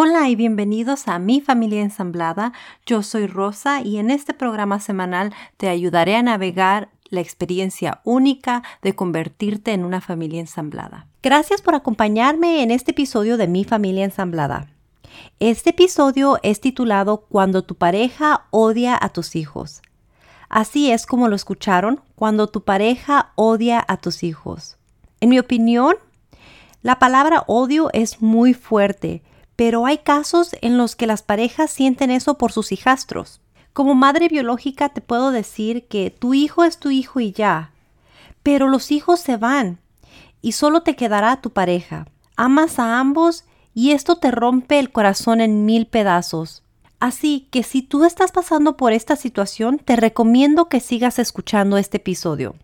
Hola y bienvenidos a Mi Familia Ensamblada. Yo soy Rosa y en este programa semanal te ayudaré a navegar la experiencia única de convertirte en una familia ensamblada. Gracias por acompañarme en este episodio de Mi Familia Ensamblada. Este episodio es titulado Cuando tu pareja odia a tus hijos. Así es como lo escucharon, cuando tu pareja odia a tus hijos. En mi opinión, la palabra odio es muy fuerte pero hay casos en los que las parejas sienten eso por sus hijastros. Como madre biológica te puedo decir que tu hijo es tu hijo y ya, pero los hijos se van y solo te quedará tu pareja. Amas a ambos y esto te rompe el corazón en mil pedazos. Así que si tú estás pasando por esta situación, te recomiendo que sigas escuchando este episodio.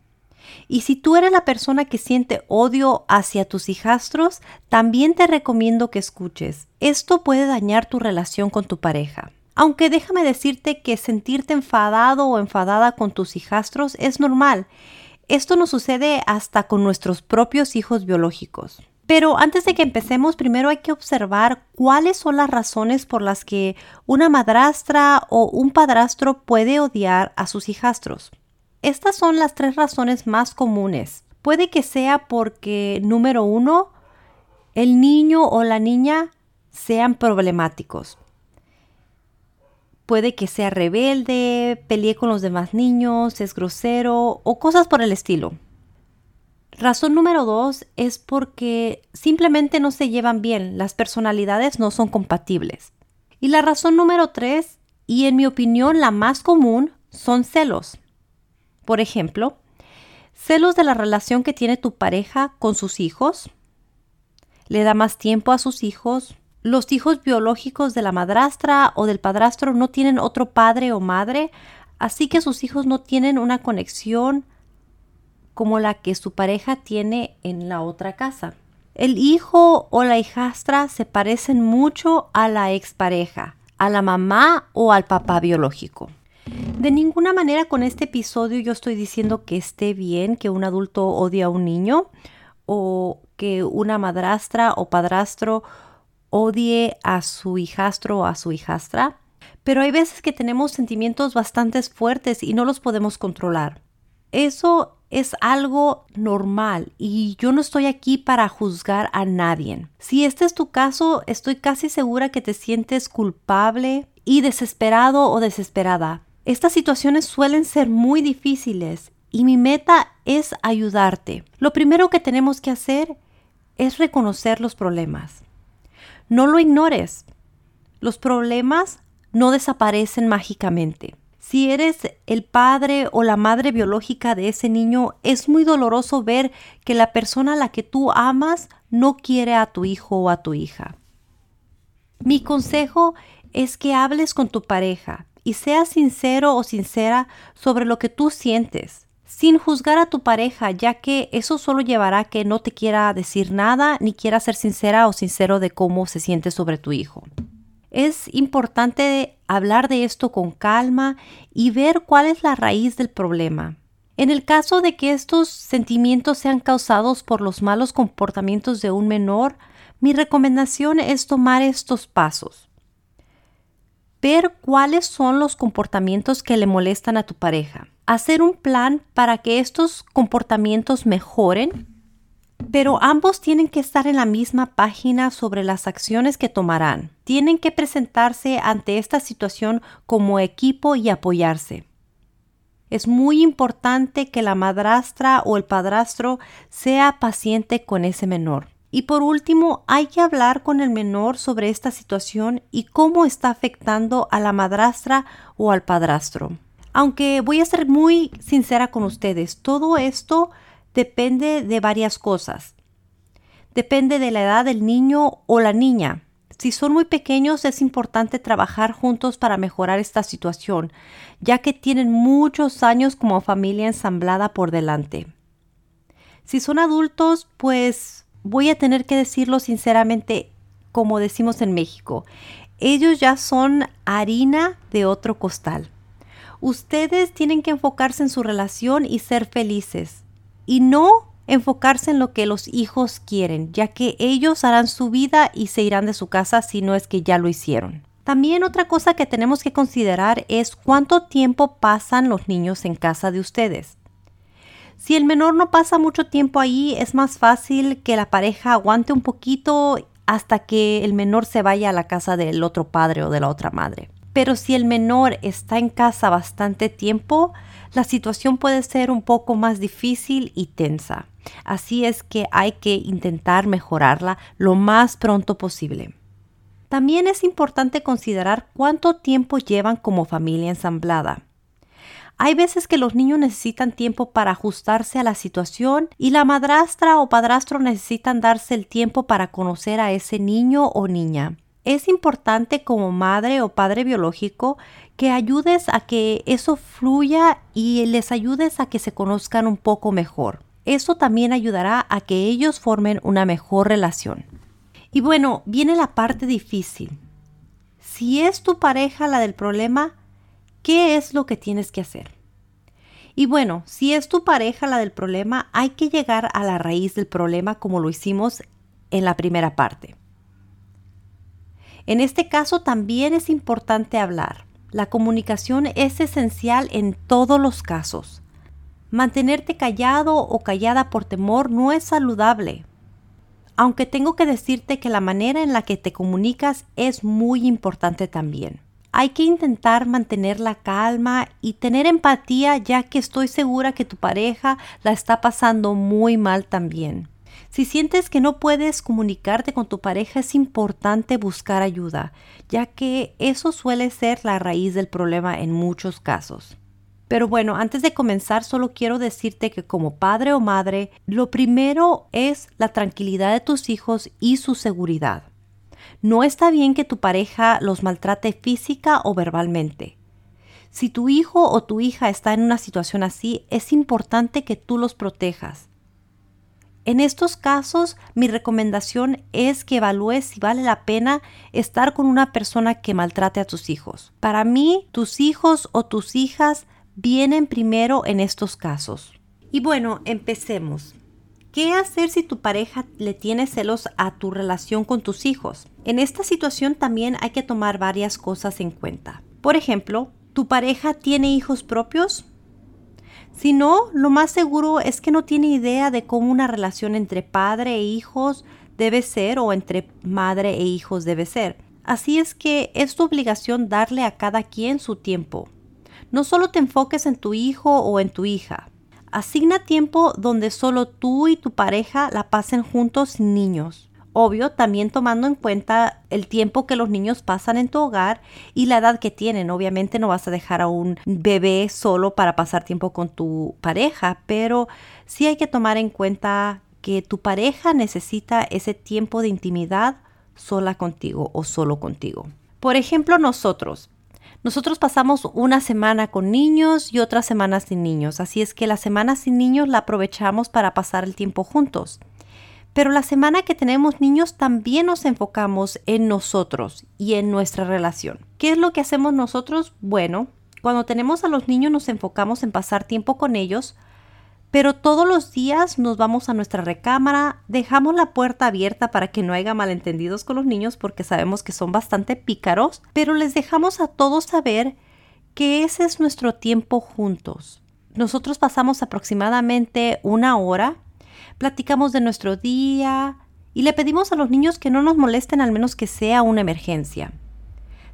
Y si tú eres la persona que siente odio hacia tus hijastros, también te recomiendo que escuches. Esto puede dañar tu relación con tu pareja. Aunque déjame decirte que sentirte enfadado o enfadada con tus hijastros es normal. Esto nos sucede hasta con nuestros propios hijos biológicos. Pero antes de que empecemos, primero hay que observar cuáles son las razones por las que una madrastra o un padrastro puede odiar a sus hijastros. Estas son las tres razones más comunes. Puede que sea porque, número uno, el niño o la niña sean problemáticos. Puede que sea rebelde, pelee con los demás niños, es grosero o cosas por el estilo. Razón número dos es porque simplemente no se llevan bien, las personalidades no son compatibles. Y la razón número tres, y en mi opinión la más común, son celos. Por ejemplo, celos de la relación que tiene tu pareja con sus hijos, le da más tiempo a sus hijos, los hijos biológicos de la madrastra o del padrastro no tienen otro padre o madre, así que sus hijos no tienen una conexión como la que su pareja tiene en la otra casa. El hijo o la hijastra se parecen mucho a la expareja, a la mamá o al papá biológico. De ninguna manera con este episodio yo estoy diciendo que esté bien que un adulto odie a un niño o que una madrastra o padrastro odie a su hijastro o a su hijastra, pero hay veces que tenemos sentimientos bastante fuertes y no los podemos controlar. Eso es algo normal y yo no estoy aquí para juzgar a nadie. Si este es tu caso, estoy casi segura que te sientes culpable y desesperado o desesperada. Estas situaciones suelen ser muy difíciles y mi meta es ayudarte. Lo primero que tenemos que hacer es reconocer los problemas. No lo ignores. Los problemas no desaparecen mágicamente. Si eres el padre o la madre biológica de ese niño, es muy doloroso ver que la persona a la que tú amas no quiere a tu hijo o a tu hija. Mi consejo es que hables con tu pareja y seas sincero o sincera sobre lo que tú sientes, sin juzgar a tu pareja, ya que eso solo llevará a que no te quiera decir nada ni quiera ser sincera o sincero de cómo se siente sobre tu hijo. Es importante hablar de esto con calma y ver cuál es la raíz del problema. En el caso de que estos sentimientos sean causados por los malos comportamientos de un menor, mi recomendación es tomar estos pasos ver cuáles son los comportamientos que le molestan a tu pareja, hacer un plan para que estos comportamientos mejoren, pero ambos tienen que estar en la misma página sobre las acciones que tomarán. Tienen que presentarse ante esta situación como equipo y apoyarse. Es muy importante que la madrastra o el padrastro sea paciente con ese menor. Y por último, hay que hablar con el menor sobre esta situación y cómo está afectando a la madrastra o al padrastro. Aunque voy a ser muy sincera con ustedes, todo esto depende de varias cosas. Depende de la edad del niño o la niña. Si son muy pequeños es importante trabajar juntos para mejorar esta situación, ya que tienen muchos años como familia ensamblada por delante. Si son adultos, pues voy a tener que decirlo sinceramente, como decimos en México, ellos ya son harina de otro costal. Ustedes tienen que enfocarse en su relación y ser felices y no enfocarse en lo que los hijos quieren, ya que ellos harán su vida y se irán de su casa si no es que ya lo hicieron. También otra cosa que tenemos que considerar es cuánto tiempo pasan los niños en casa de ustedes. Si el menor no pasa mucho tiempo ahí, es más fácil que la pareja aguante un poquito hasta que el menor se vaya a la casa del otro padre o de la otra madre. Pero si el menor está en casa bastante tiempo, la situación puede ser un poco más difícil y tensa. Así es que hay que intentar mejorarla lo más pronto posible. También es importante considerar cuánto tiempo llevan como familia ensamblada. Hay veces que los niños necesitan tiempo para ajustarse a la situación y la madrastra o padrastro necesitan darse el tiempo para conocer a ese niño o niña. Es importante como madre o padre biológico que ayudes a que eso fluya y les ayudes a que se conozcan un poco mejor. Eso también ayudará a que ellos formen una mejor relación. Y bueno, viene la parte difícil. Si es tu pareja la del problema, ¿qué es lo que tienes que hacer? Y bueno, si es tu pareja la del problema, hay que llegar a la raíz del problema como lo hicimos en la primera parte. En este caso también es importante hablar. La comunicación es esencial en todos los casos. Mantenerte callado o callada por temor no es saludable. Aunque tengo que decirte que la manera en la que te comunicas es muy importante también. Hay que intentar mantener la calma y tener empatía ya que estoy segura que tu pareja la está pasando muy mal también. Si sientes que no puedes comunicarte con tu pareja es importante buscar ayuda, ya que eso suele ser la raíz del problema en muchos casos. Pero bueno, antes de comenzar, solo quiero decirte que como padre o madre, lo primero es la tranquilidad de tus hijos y su seguridad. No está bien que tu pareja los maltrate física o verbalmente. Si tu hijo o tu hija está en una situación así, es importante que tú los protejas. En estos casos, mi recomendación es que evalúes si vale la pena estar con una persona que maltrate a tus hijos. Para mí, tus hijos o tus hijas vienen primero en estos casos. Y bueno, empecemos. ¿Qué hacer si tu pareja le tiene celos a tu relación con tus hijos? En esta situación también hay que tomar varias cosas en cuenta. Por ejemplo, ¿tu pareja tiene hijos propios? Si no, lo más seguro es que no tiene idea de cómo una relación entre padre e hijos debe ser o entre madre e hijos debe ser. Así es que es tu obligación darle a cada quien su tiempo. No solo te enfoques en tu hijo o en tu hija. Asigna tiempo donde solo tú y tu pareja la pasen juntos sin niños. Obvio, también tomando en cuenta el tiempo que los niños pasan en tu hogar y la edad que tienen. Obviamente no vas a dejar a un bebé solo para pasar tiempo con tu pareja, pero sí hay que tomar en cuenta que tu pareja necesita ese tiempo de intimidad sola contigo o solo contigo. Por ejemplo, nosotros, nosotros pasamos una semana con niños y otra semana sin niños, así es que la semana sin niños la aprovechamos para pasar el tiempo juntos. Pero la semana que tenemos niños también nos enfocamos en nosotros y en nuestra relación. ¿Qué es lo que hacemos nosotros? Bueno, cuando tenemos a los niños nos enfocamos en pasar tiempo con ellos, pero todos los días nos vamos a nuestra recámara, dejamos la puerta abierta para que no haya malentendidos con los niños porque sabemos que son bastante pícaros, pero les dejamos a todos saber que ese es nuestro tiempo juntos. Nosotros pasamos aproximadamente una hora, platicamos de nuestro día y le pedimos a los niños que no nos molesten al menos que sea una emergencia.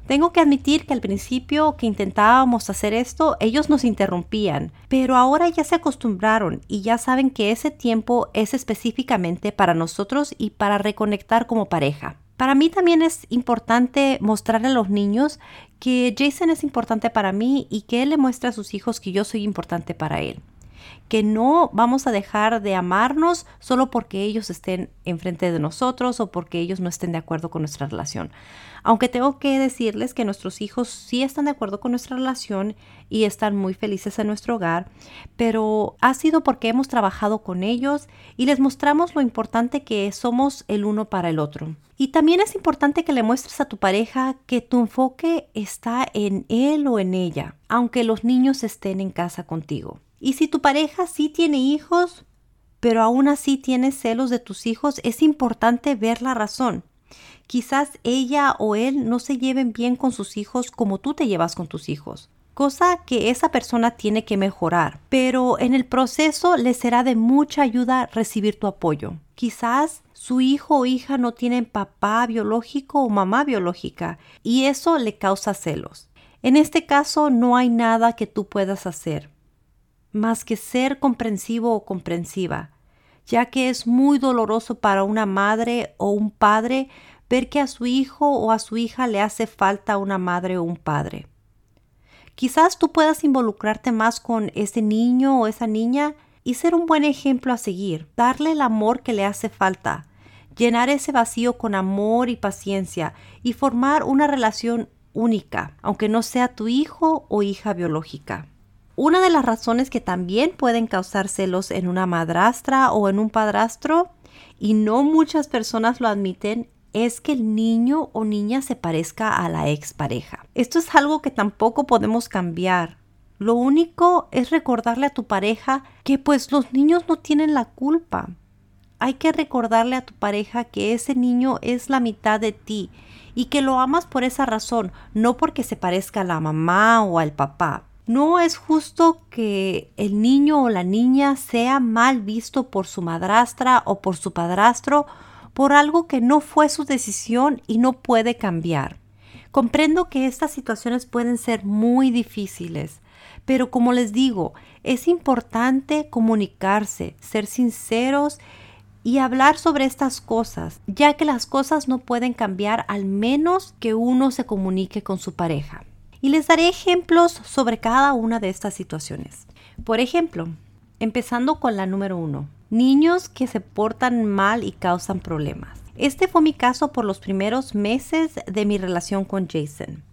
Tengo que admitir que al principio que intentábamos hacer esto, ellos nos interrumpían, pero ahora ya se acostumbraron y ya saben que ese tiempo es específicamente para nosotros y para reconectar como pareja. Para mí también es importante mostrarle a los niños que Jason es importante para mí y que él le muestra a sus hijos que yo soy importante para él que no vamos a dejar de amarnos solo porque ellos estén enfrente de nosotros o porque ellos no estén de acuerdo con nuestra relación. Aunque tengo que decirles que nuestros hijos sí están de acuerdo con nuestra relación y están muy felices en nuestro hogar, pero ha sido porque hemos trabajado con ellos y les mostramos lo importante que somos el uno para el otro. Y también es importante que le muestres a tu pareja que tu enfoque está en él o en ella, aunque los niños estén en casa contigo. Y si tu pareja sí tiene hijos, pero aún así tienes celos de tus hijos, es importante ver la razón. Quizás ella o él no se lleven bien con sus hijos como tú te llevas con tus hijos, cosa que esa persona tiene que mejorar, pero en el proceso le será de mucha ayuda recibir tu apoyo. Quizás su hijo o hija no tienen papá biológico o mamá biológica y eso le causa celos. En este caso no hay nada que tú puedas hacer más que ser comprensivo o comprensiva, ya que es muy doloroso para una madre o un padre ver que a su hijo o a su hija le hace falta una madre o un padre. Quizás tú puedas involucrarte más con ese niño o esa niña y ser un buen ejemplo a seguir, darle el amor que le hace falta, llenar ese vacío con amor y paciencia y formar una relación única, aunque no sea tu hijo o hija biológica. Una de las razones que también pueden causar celos en una madrastra o en un padrastro, y no muchas personas lo admiten, es que el niño o niña se parezca a la expareja. Esto es algo que tampoco podemos cambiar. Lo único es recordarle a tu pareja que pues los niños no tienen la culpa. Hay que recordarle a tu pareja que ese niño es la mitad de ti y que lo amas por esa razón, no porque se parezca a la mamá o al papá. No es justo que el niño o la niña sea mal visto por su madrastra o por su padrastro por algo que no fue su decisión y no puede cambiar. Comprendo que estas situaciones pueden ser muy difíciles, pero como les digo, es importante comunicarse, ser sinceros y hablar sobre estas cosas, ya que las cosas no pueden cambiar al menos que uno se comunique con su pareja. Y les daré ejemplos sobre cada una de estas situaciones. Por ejemplo, empezando con la número uno, niños que se portan mal y causan problemas. Este fue mi caso por los primeros meses de mi relación con Jason.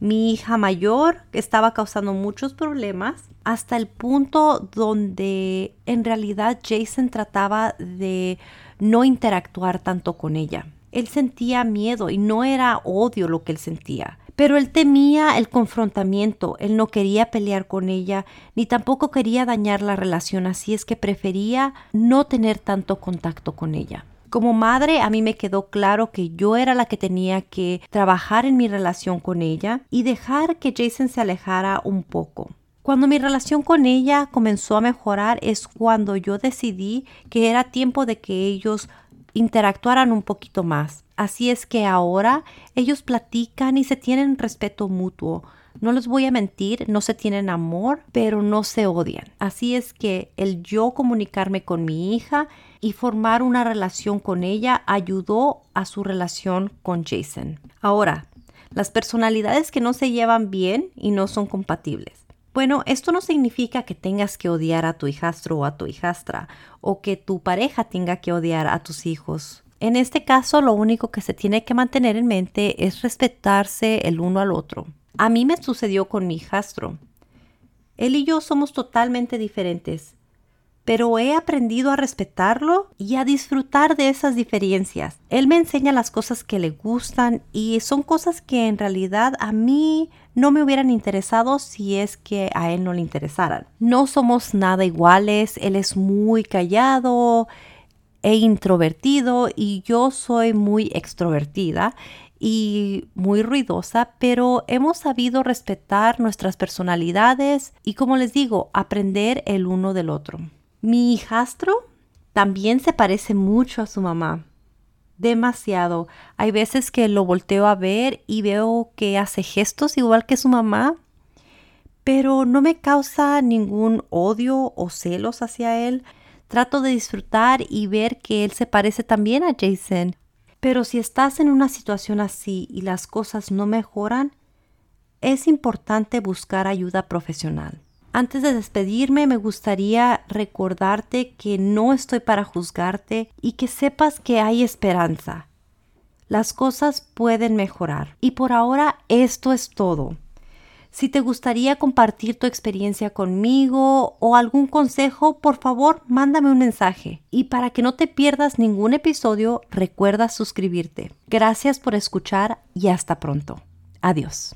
Mi hija mayor estaba causando muchos problemas hasta el punto donde en realidad Jason trataba de no interactuar tanto con ella. Él sentía miedo y no era odio lo que él sentía. Pero él temía el confrontamiento, él no quería pelear con ella, ni tampoco quería dañar la relación, así es que prefería no tener tanto contacto con ella. Como madre, a mí me quedó claro que yo era la que tenía que trabajar en mi relación con ella y dejar que Jason se alejara un poco. Cuando mi relación con ella comenzó a mejorar es cuando yo decidí que era tiempo de que ellos interactuaran un poquito más. Así es que ahora ellos platican y se tienen respeto mutuo. No les voy a mentir, no se tienen amor, pero no se odian. Así es que el yo comunicarme con mi hija y formar una relación con ella ayudó a su relación con Jason. Ahora, las personalidades que no se llevan bien y no son compatibles. Bueno, esto no significa que tengas que odiar a tu hijastro o a tu hijastra o que tu pareja tenga que odiar a tus hijos en este caso, lo único que se tiene que mantener en mente es respetarse el uno al otro. A mí me sucedió con mi hijastro. Él y yo somos totalmente diferentes, pero he aprendido a respetarlo y a disfrutar de esas diferencias. Él me enseña las cosas que le gustan y son cosas que en realidad a mí no me hubieran interesado si es que a él no le interesaran. No somos nada iguales, él es muy callado, e introvertido y yo soy muy extrovertida y muy ruidosa, pero hemos sabido respetar nuestras personalidades y como les digo, aprender el uno del otro. Mi hijastro también se parece mucho a su mamá. Demasiado. Hay veces que lo volteo a ver y veo que hace gestos igual que su mamá, pero no me causa ningún odio o celos hacia él. Trato de disfrutar y ver que él se parece también a Jason. Pero si estás en una situación así y las cosas no mejoran, es importante buscar ayuda profesional. Antes de despedirme, me gustaría recordarte que no estoy para juzgarte y que sepas que hay esperanza. Las cosas pueden mejorar. Y por ahora esto es todo. Si te gustaría compartir tu experiencia conmigo o algún consejo, por favor, mándame un mensaje. Y para que no te pierdas ningún episodio, recuerda suscribirte. Gracias por escuchar y hasta pronto. Adiós.